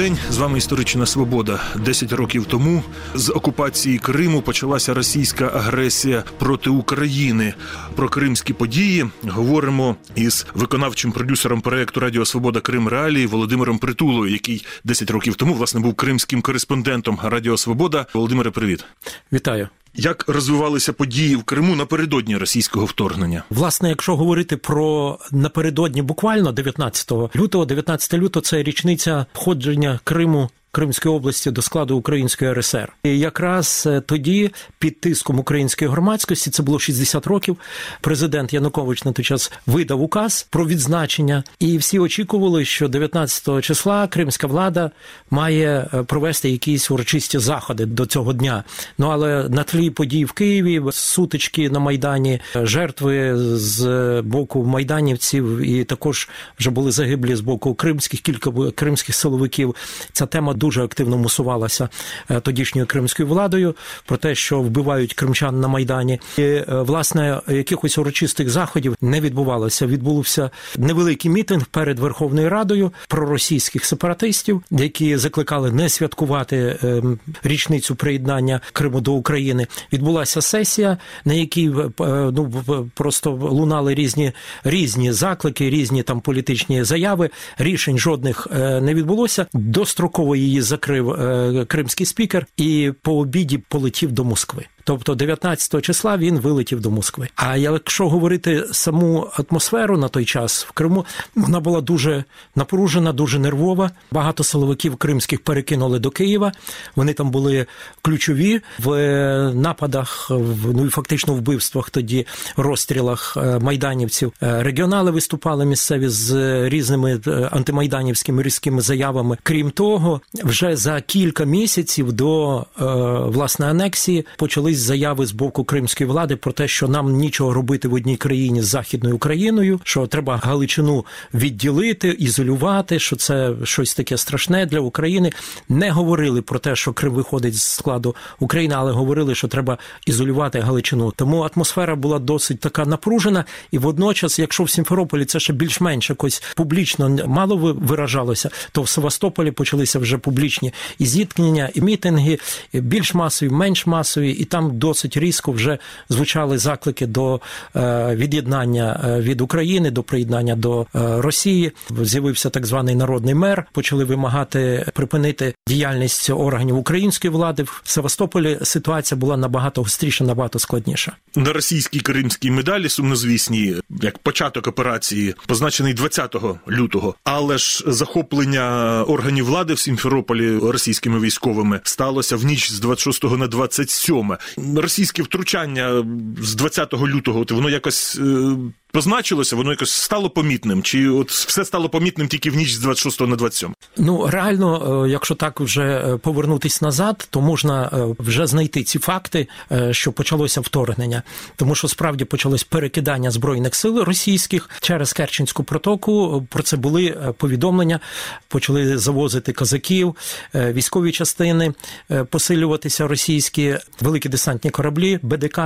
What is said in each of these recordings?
день. З вами історична свобода. Десять років тому з окупації Криму почалася російська агресія проти України. Про кримські події говоримо із виконавчим продюсером проекту Радіо Свобода Крим Реалії Володимиром Притулою, який 10 років тому власне був кримським кореспондентом Радіо Свобода. Володимире, привіт, вітаю. Як розвивалися події в Криму напередодні російського вторгнення? Власне, якщо говорити про напередодні, буквально 19 лютого, 19 лютого це річниця входження Криму Кримської області до складу Української РСР. І якраз е, тоді, під тиском української громадськості, це було 60 років. Президент Янукович на той час видав указ про відзначення, і всі очікували, що 19 числа кримська влада має е, провести якісь урочисті заходи до цього дня. Ну але на тлі подій в Києві, сутички на майдані, жертви з боку майданівців, і також вже були загиблі з боку кримських кілька кримських силовиків. Ця тема дуже активно мусувалася е, тодішньою кримською владою про те, що вбивають кримчан на майдані, і е, власне якихось урочистих заходів не відбувалося. Відбувся невеликий мітинг перед Верховною Радою проросійських сепаратистів, які закликали не святкувати ем, річницю приєднання Криму до України. Відбулася сесія, на якій е, ну просто лунали різні різні заклики, різні там політичні заяви. Рішень жодних не відбулося. Достроково її закрив е, кримський спікер і по обіді полетів до Москви. Тобто 19 числа він вилетів до Москви. А якщо говорити саму атмосферу на той час в Криму, вона була дуже напружена, дуже нервова. Багато силовиків кримських перекинули до Києва. Вони там були ключові в нападах, в ну і фактично вбивствах тоді, розстрілах е, майданівців. Е, регіонали виступали місцеві з різними е, антимайданівськими різкими заявами. Крім того, вже за кілька місяців до власне анексії почались заяви з боку кримської влади про те, що нам нічого робити в одній країні з західною Україною, що треба Галичину відділити, ізолювати, що це щось таке страшне для України. Не говорили про те, що Крим виходить з складу України, але говорили, що треба ізолювати Галичину. Тому атмосфера була досить така напружена, і водночас, якщо в Сімферополі це ще більш-менш якось публічно мало виражалося, то в Севастополі почалися вже публічні і зіткнення, і мітинги, і більш масові, менш масові, і там досить різко вже звучали заклики до е, від'єднання е, від України, до приєднання до е, Росії. З'явився так званий народний мер. Почали вимагати припинити діяльність органів української влади в Севастополі. Ситуація була набагато гостріша, набагато складніша. На російській кримській медалі сумнозвісні, як початок операції, позначений 20 лютого, але ж захоплення органів влади в Сімферополі російськими військовими сталося в ніч з 26 на 27 російське втручання з 20 лютого, от воно якось е, позначилося, воно якось стало помітним? Чи от все стало помітним тільки в ніч з 26 на 27? Ну реально, е, якщо так вже е, повернутись назад, то можна е, вже знайти ці факти, що почалося вторгнення, тому що справді почалось перекидання збройних сил російських через Керченську протоку. Про це були повідомлення. Почали завозити козаків, військові частини, посилюватися російські великі десантні кораблі БДК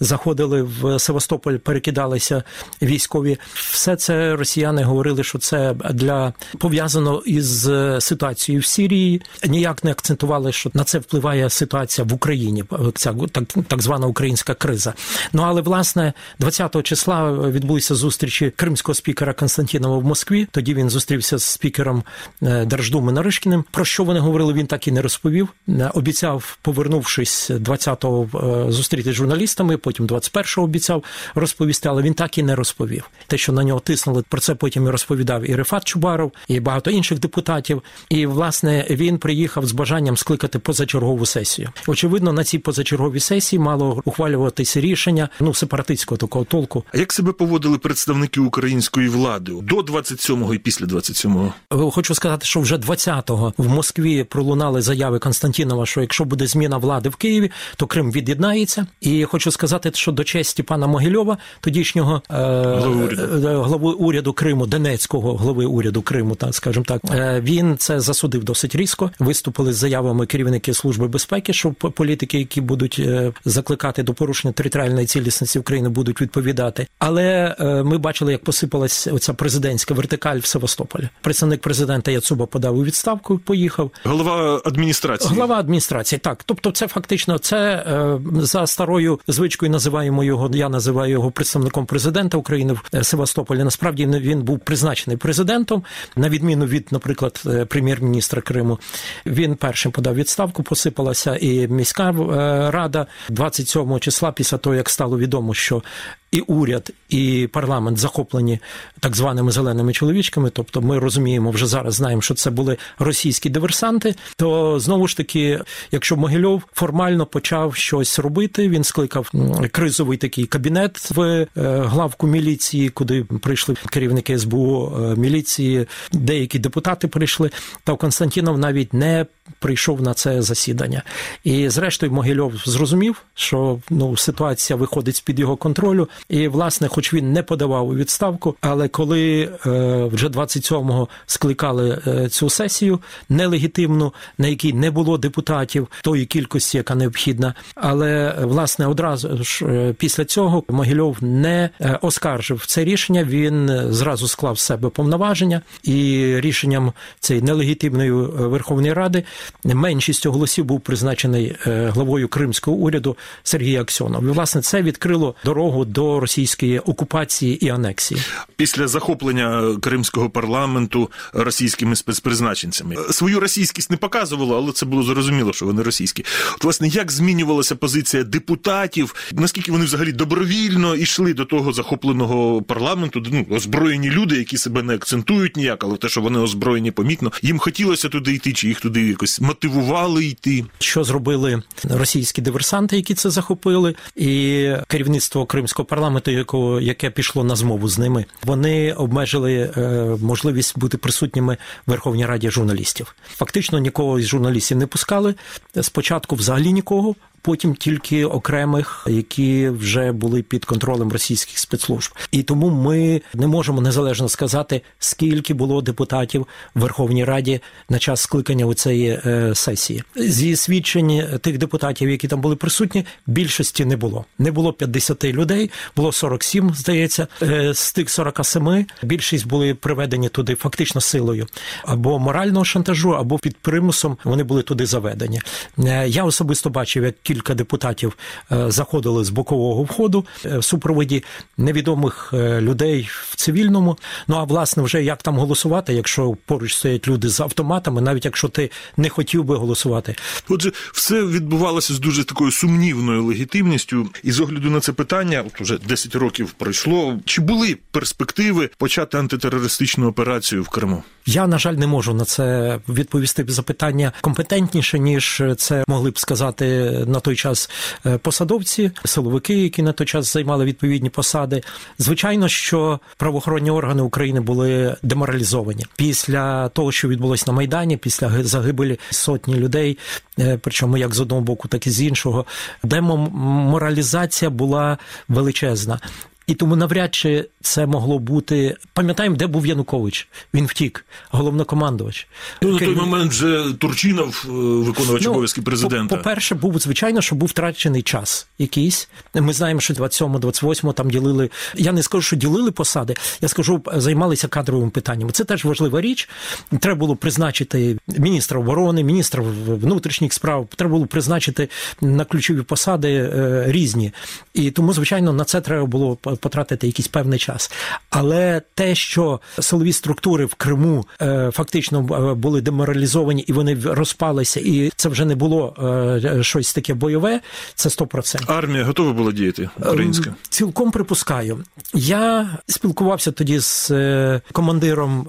заходили в Севастополь, перекидалися військові. Все це росіяни говорили, що це для пов'язано із е, ситуацією в Сирії. Ніяк не акцентували, що на це впливає ситуація в Україні. Ця так, так звана українська криза. Ну але власне 20 числа відбулися зустрічі кримського спікера Константінова в Москві. Тоді він зустрівся з спікером е, Держдуми Наришкіним. Про що вони говорили? Він так і не розповів. Е, обіцяв, повернувшись 20-го зустріти з журналістами. Потім 21-го обіцяв розповісти, але він так і не розповів. Те, що на нього тиснули, про це потім і розповідав і Рефат Чубаров, і багато інших депутатів. І власне він приїхав з бажанням скликати позачергову сесію. Очевидно, на цій позачерговій сесії мало ухвалюватися рішення ну сепаратистського такого толку. А як себе поводили представники української влади до 27-го і після 27-го? Е, хочу сказати, що вже 20-го в Москві пролунали заяви Константінова, що якщо буде зміна влади в Києві, то Крим від'єднається. І хочу сказати, що до честі пана Могильова, тодішнього е, Глави уряду. е, глави уряду Криму, Донецького глави уряду Криму, так скажімо так, е, він це засудив досить різко. Виступили з заявами керівники служби безпеки, що політики, які будуть е, закликати до порушення територіальної цілісності України, будуть відповідати. Але е, ми бачили, як посипалась оця президентська вертикаль в Севастополі. Представник президента Яцуба подав у відставку, поїхав. Голова адміністрації. Глава адміністрації, так. Тобто, це фактично це е, за старою звичкою називаємо його. Я називаю його представником президента України в е, Севастополі. Насправді він був призначений президентом, на відміну від, наприклад, е, прем'єр-міністра Криму. Він першим подав відставку. Посипалася і міська е, рада 27 числа, після того як стало відомо, що і уряд, і парламент захоплені так званими зеленими чоловічками. Тобто, ми розуміємо, вже зараз знаємо, що це були російські диверсанти. То знову ж таки, якщо Могильов формально почав щось робити, він скликав кризовий такий кабінет в е, главку міліції, куди прийшли керівники СБУ е, міліції, деякі депутати прийшли. Та Константінов навіть не прийшов на це засідання. І зрештою Могильов зрозумів, що ну ситуація виходить з під його контролю. І, власне, хоч він не подавав у відставку, але коли е, вже 27-го скликали е, цю сесію нелегітимну, на якій не було депутатів тої кількості, яка необхідна, але власне одразу ж е, після цього Могильов не е, оскаржив це рішення. Він зразу склав з себе повноваження і рішенням цієї нелегітимної е, Верховної Ради меншістю голосів був призначений е, главою кримського уряду Сергій Аксьонов. І власне це відкрило дорогу до російської окупації і анексії. Після захоплення кримського парламенту російськими спецпризначенцями свою російськість не показувало, але це було зрозуміло, що вони російські. От власне, як змінювалася позиція депутатів? Наскільки вони взагалі добровільно йшли до того захопленого парламенту? Ну озброєні люди, які себе не акцентують ніяк, але те, що вони озброєні, помітно. Їм хотілося туди йти, чи їх туди якось мотивували йти. Що зробили російські диверсанти, які це захопили, і керівництво кримського парламенту, якого яке пішло на змову з ними, вони обмежили е, можливість бути присутніми в Верховній Раді журналістів. Фактично нікого із журналістів не пускали. Спочатку взагалі нікого. Потім тільки окремих, які вже були під контролем російських спецслужб, і тому ми не можемо незалежно сказати, скільки було депутатів в Верховній Раді на час скликання у цієї е, сесії. Зі свідчень тих депутатів, які там були присутні, більшості не було. Не було 50 людей, було 47, здається. Е, з тих 47 більшість були приведені туди фактично силою або морального шантажу, або під примусом вони були туди заведені. Е, я особисто бачив, як кілька депутатів е, заходили з бокового входу е, в супроводі невідомих е, людей в цивільному. Ну а власне, вже як там голосувати, якщо поруч стоять люди з автоматами, навіть якщо ти не хотів би голосувати. Отже, все відбувалося з дуже такою сумнівною легітимністю. І з огляду на це питання, от уже 10 років пройшло. Чи були перспективи почати антитерористичну операцію в Криму? Я, на жаль, не можу на це відповісти запитання компетентніше, ніж це могли б сказати на той час е, посадовці, силовики, які на той час займали відповідні посади. Звичайно, що правоохоронні органи України були деморалізовані після того, що відбулось на майдані, після загибелі сотні людей, е, причому як з одного боку, так і з іншого. Демоморалізація була величезна. І тому навряд чи це могло бути. Пам'ятаємо, де був Янукович. Він втік, головнокомандувач. Ну, на той момент вже Турчинов, е, виконувач ну, обов'язки президента. По-перше, був звичайно, що був втрачений час якийсь. Ми знаємо, що 27-28 там ділили. Я не скажу, що ділили посади, я скажу, займалися кадровими питаннями. Це теж важлива річ. Треба було призначити міністра оборони, міністра внутрішніх справ. Треба було призначити на ключові посади е, різні. І тому, звичайно, на це треба було потратити якийсь певний час. Але те, що силові структури в Криму е, фактично були деморалізовані і вони розпалися, і це вже не було е, щось таке бойове, це 100%. Армія готова була діяти українська? Цілком припускаю. Я спілкувався тоді з е, командиром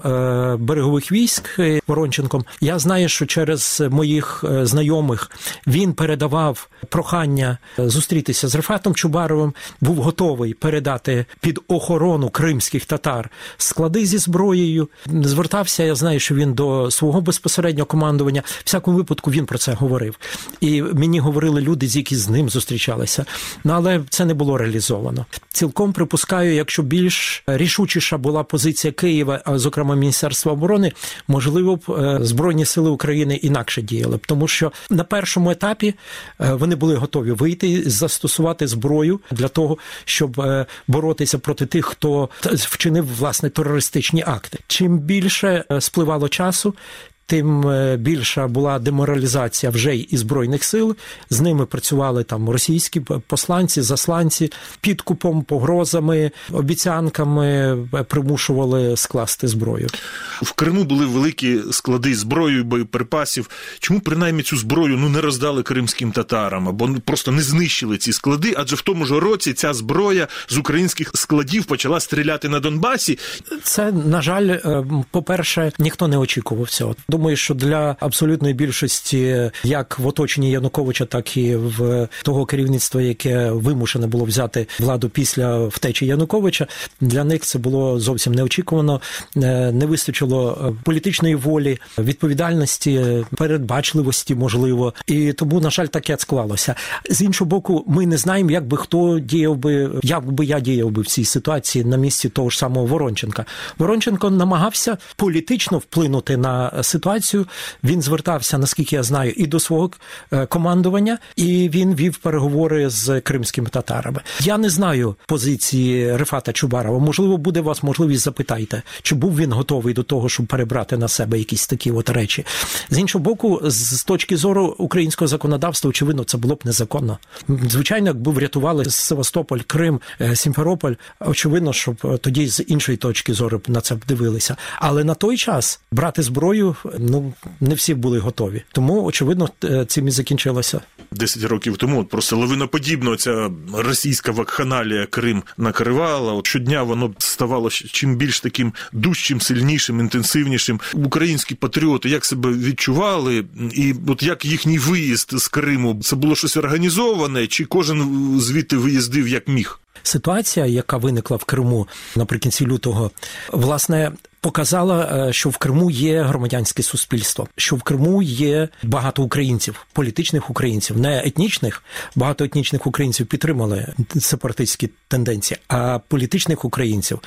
берегових військ Воронченком. Я знаю, що через моїх знайомих він передавав прохання зустрітися з Рефатом Чубаровим, був готовий передати передати під охорону кримських татар склади зі зброєю. Звертався, я знаю, що він до свого безпосереднього командування. В всякому випадку він про це говорив. І мені говорили люди, з які з ним зустрічалися. Ну але це не було реалізовано. Цілком припускаю, якщо більш рішучіша була позиція Києва, зокрема Міністерства оборони, можливо б е, Збройні сили України інакше діяли б, тому що на першому етапі е, вони були готові вийти застосувати зброю для того, щоб е, боротися проти тих, хто вчинив власне терористичні акти. Чим більше спливало часу, тим е, більша була деморалізація вже і збройних сил. З ними працювали там російські посланці, засланці підкупом, погрозами, обіцянками е, примушували скласти зброю. В Криму були великі склади зброї, боєприпасів. Чому принаймні цю зброю ну не роздали кримським татарам або просто не знищили ці склади? Адже в тому ж році ця зброя з українських складів почала стріляти на Донбасі. Це на жаль, е, по перше, ніхто не очікував цього думаю, що для абсолютної більшості, як в оточенні Януковича, так і в того керівництва, яке вимушене було взяти владу після втечі Януковича, для них це було зовсім неочікувано. Е, не вистачило е, політичної волі, відповідальності, передбачливості, можливо, і тому, на жаль, таке склалося. З іншого боку, ми не знаємо, як би хто діяв би, як би я діяв би в цій ситуації на місці того ж самого Воронченка. Воронченко намагався політично вплинути на ситуацію ситуацію. Він звертався, наскільки я знаю, і до свого е, командування, і він вів переговори з кримськими татарами. Я не знаю позиції Рефата Чубарова. Можливо, буде у вас можливість запитайте, чи був він готовий до того, щоб перебрати на себе якісь такі от речі. З іншого боку, з точки зору українського законодавства, очевидно, це було б незаконно. Звичайно, якби врятували Севастополь, Крим, е, Сімферополь, очевидно, щоб е, тоді з іншої точки зору на це дивилися. Але на той час брати зброю ну не всі були готові. Тому очевидно е, цим і закінчилося. Десять років тому просто лавиноподібно ця російська вакханалія Крим накривала. От щодня воно ставало чим більш таким дужчим, сильнішим, інтенсивнішим. Українські патріоти як себе відчували, і от як їхній виїзд з Криму це було щось організоване, чи кожен звідти виїздив як міг? Ситуація, яка виникла в Криму наприкінці лютого, власне показала, е, що в Криму є громадянське суспільство, що в Криму є багато українців, політичних українців, не етнічних. Багато етнічних українців підтримали сепаратистські тенденції, а політичних українців,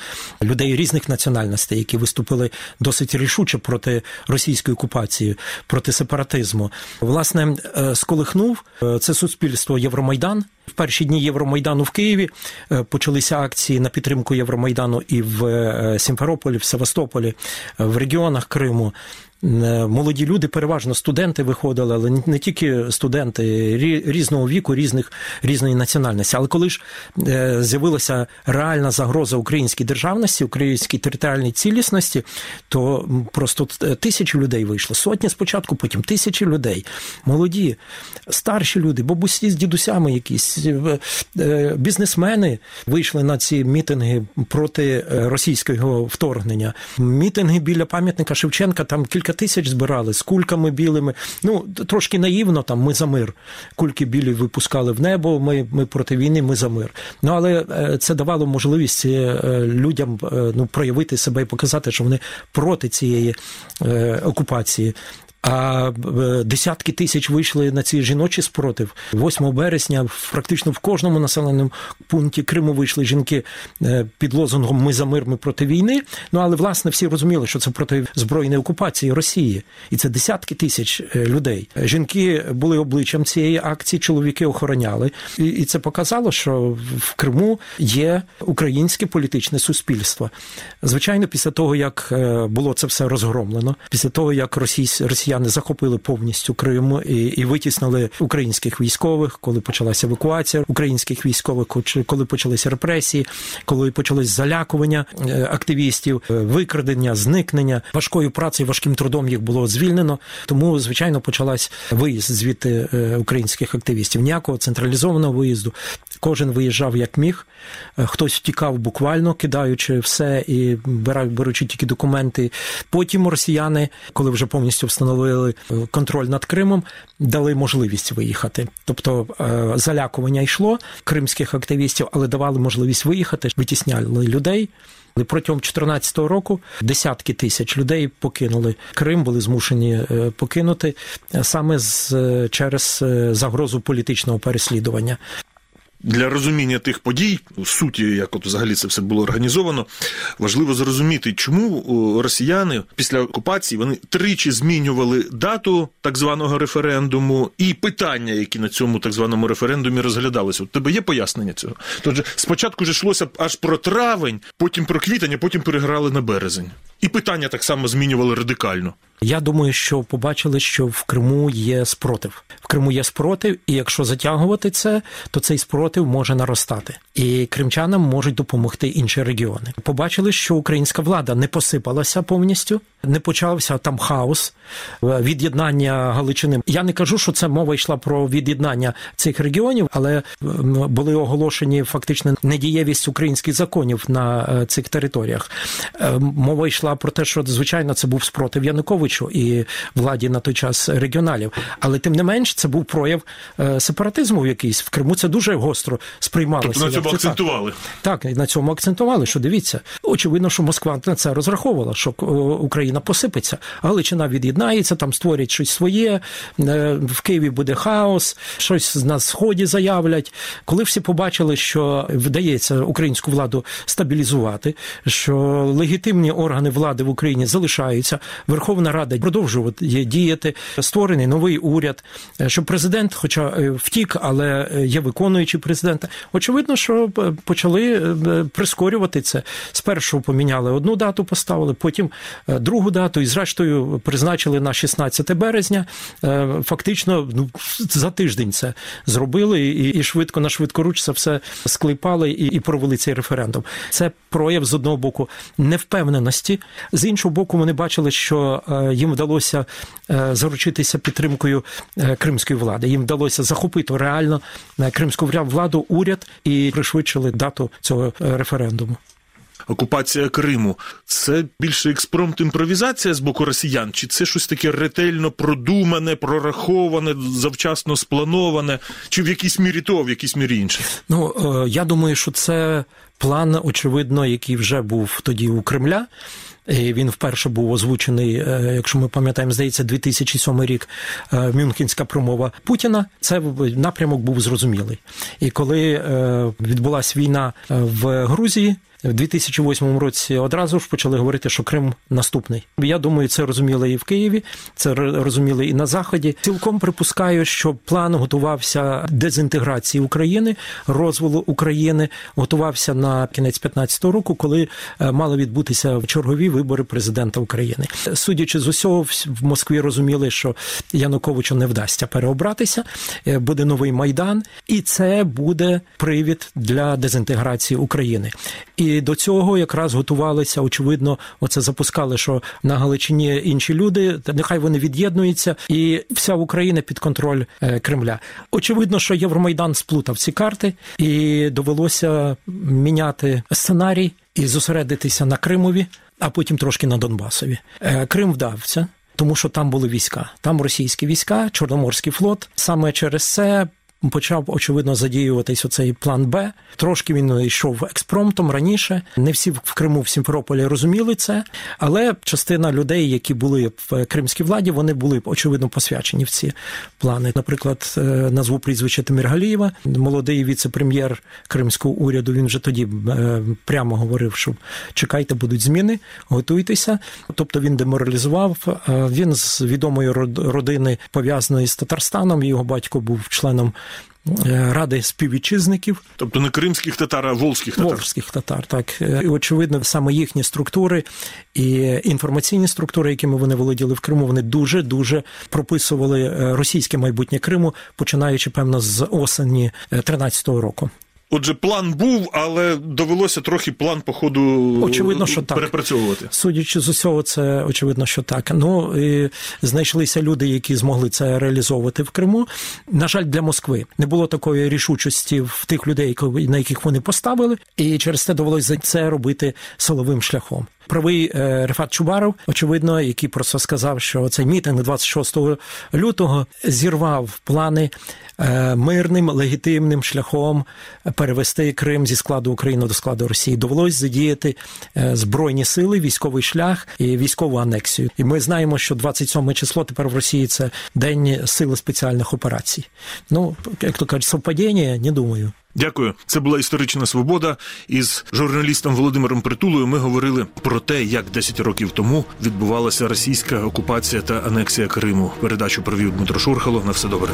людей різних національностей, які виступили досить рішуче проти російської окупації, проти сепаратизму, власне е, сколихнув е, це суспільство Євромайдан. В перші дні Євромайдану в Києві почалися акції на підтримку Євромайдану і в Сімферополі, в Севастополі. Севастополі, в регіонах Криму. Е, молоді люди, переважно студенти виходили, але не тільки студенти різного віку, різних різної національності. Але коли ж е, з'явилася реальна загроза українській державності, українській територіальній цілісності, то просто тисячі людей вийшло. Сотні спочатку, потім тисячі людей, молоді, старші люди, бабусі з дідусями, якісь е, бізнесмени вийшли на ці мітинги проти російського вторгнення. Мітинги біля пам'ятника Шевченка там кілька тисяч збирали з кульками білими. Ну трошки наївно там ми за мир. Кульки білі випускали в небо. Ми ми проти війни, ми за мир. Ну але е, це давало можливість е, людям е, ну проявити себе і показати, що вони проти цієї окупації. А е, десятки тисяч вийшли на ці жіночі спротив. 8 березня практично в кожному населеному пункті Криму вийшли жінки е, під лозунгом Ми за мир, ми проти війни. Ну але власне всі розуміли, що це проти збройної окупації Росії, і це десятки тисяч е, людей. Жінки були обличчям цієї акції, чоловіки охороняли, і це показало, що в Криму є українське політичне суспільство. Звичайно, після того як було це все розгромлено, після того як Росія росіяни захопили повністю Крим і і витіснили українських військових, коли почалася евакуація українських військових, коли почалися репресії, коли почалось залякування е, активістів, е, викрадення, зникнення важкою працею, важким трудом їх було звільнено. Тому, звичайно, почалась виїзд звідти е, українських активістів. Ніякого централізованого виїзду. Кожен виїжджав як міг, хтось втікав буквально, кидаючи все і беручи тільки документи. Потім росіяни, коли вже повністю встановили встановили контроль над Кримом, дали можливість виїхати. Тобто залякування йшло кримських активістів, але давали можливість виїхати, витісняли людей. Протягом 2014 року десятки тисяч людей покинули Крим, були змушені покинути саме з через загрозу політичного переслідування для розуміння тих подій, суті, як от взагалі це все було організовано, важливо зрозуміти, чому росіяни після окупації вони тричі змінювали дату так званого референдуму і питання, які на цьому так званому референдумі розглядалися. У тебе є пояснення цього? Тож спочатку ж йшлося аж про травень, потім про квітень, а потім переграли на березень. І питання так само змінювали радикально. Я думаю, що побачили, що в Криму є спротив. В Криму є спротив, і якщо затягувати це, то цей спротив може наростати, і кримчанам можуть допомогти інші регіони. Побачили, що українська влада не посипалася повністю, не почався там хаос від'єднання Галичини. Я не кажу, що це мова йшла про від'єднання цих регіонів, але були оголошені фактично недієвість українських законів на е, цих територіях. Е, мова йшла про те, що звичайно це був спротив Януковичу і владі на той час регіоналів. Але тим не менш, це був прояв е, сепаратизму якийсь в Криму. Це дуже гостро сприймалося. Тобто на цьому акцентували. Так, на цьому акцентували. Що дивіться, очевидно, що Москва на це розраховувала, що Україна посипеться, Галичина від'єднається, там створять щось своє. В Києві буде хаос, щось на сході заявлять. Коли всі побачили, що вдається українську владу стабілізувати, що легітимні органи влади в Україні залишаються, Верховна Рада продовжує діяти, створений новий уряд, що президент, хоча е, втік, але е, є виконуючий президент. Очевидно, що е, почали прискорювати це. Спершу поміняли одну дату, поставили, потім другу дату, і зрештою призначили на 16 березня. Фактично, ну за тиждень це зробили, і і швидко на швидкоруч це все склепали і, і провели цей референдум. Це прояв з одного боку невпевненості, з іншого боку, вони бачили, що їм вдалося заручитися підтримкою кримської влади. Їм вдалося захопити реально кримську владу, уряд і пришвидшили дату цього референдуму. Окупація Криму це більше експромт імпровізація з боку росіян, чи це щось таке ретельно продумане, прораховане, завчасно сплановане, чи в якійсь мірі то, в якійсь мірі інше? Ну я думаю, що це план, очевидно, який вже був тоді у Кремля. І Він вперше був озвучений, е, якщо ми пам'ятаємо, здається, 2007 рік е, Мюнхенська промова Путіна. Це напрямок був зрозумілий. І коли е, відбулася війна в Грузії. В 2008 році одразу ж почали говорити, що Крим наступний. Я думаю, це розуміли і в Києві, це розуміли і на заході. Цілком припускаю, що план готувався дезінтеграції України, розвалу України, готувався на кінець 15 року, коли мали відбутися чергові вибори президента України. Судячи з усього, в Москві розуміли, що Януковичу не вдасться переобратися, е, буде новий майдан, і це буде привід для дезінтеграції України. І до цього якраз готувалися. Очевидно, оце запускали, що на Галичині інші люди, нехай вони від'єднуються, і вся Україна під контроль е, Кремля. Очевидно, що Євромайдан сплутав ці карти, і довелося міняти сценарій і зосередитися на Кримові а потім трошки на Донбасові. Е, Крим вдався, тому що там були війська, там російські війська, Чорноморський флот. Саме через це почав очевидно задіюватись оцей план Б. Трошки він йшов експромтом раніше. Не всі в Криму в Сімферополі розуміли це, але частина людей, які були в кримській владі, вони були очевидно посвячені в ці плани. Наприклад, е, назву прізвище Тиміргалієва, молодий віце-прем'єр кримського уряду. Він вже тоді е, прямо говорив, що чекайте, будуть зміни, готуйтеся. Тобто він деморалізував. Е, він з відомої родини пов'язаної з Татарстаном. Його батько був членом ради співвітчизників, тобто не кримських татар, а волзьких татар. Волзьких татар, так е, і очевидно, саме їхні структури і інформаційні структури, якими вони володіли в Криму, вони дуже дуже прописували е, російське майбутнє Криму, починаючи певно з осені 13-го року. Отже, план був, але довелося трохи план по ходу Очевидно, що так. перепрацьовувати. Судячи з усього, це очевидно, що так. Ну і знайшлися люди, які змогли це реалізовувати в Криму. На жаль, для Москви не було такої рішучості в тих людей, на яких вони поставили, і через це довелося це робити силовим шляхом. Правий е, Рефат Чубаров, очевидно, який просто сказав, що цей мітинг 26 лютого зірвав плани е, мирним легітимним шляхом перевести Крим зі складу України до складу Росії. Довелось задіяти е, збройні сили, військовий шлях і військову анексію. І ми знаємо, що 27 число тепер в Росії це день сили спеціальних операцій. Ну як то кажуть, совпадіння, не думаю. Дякую. Це була історична свобода. Із журналістом Володимиром Притулою ми говорили про те, як 10 років тому відбувалася російська окупація та анексія Криму. Передачу провів Дмитро Шурхало. На все добре.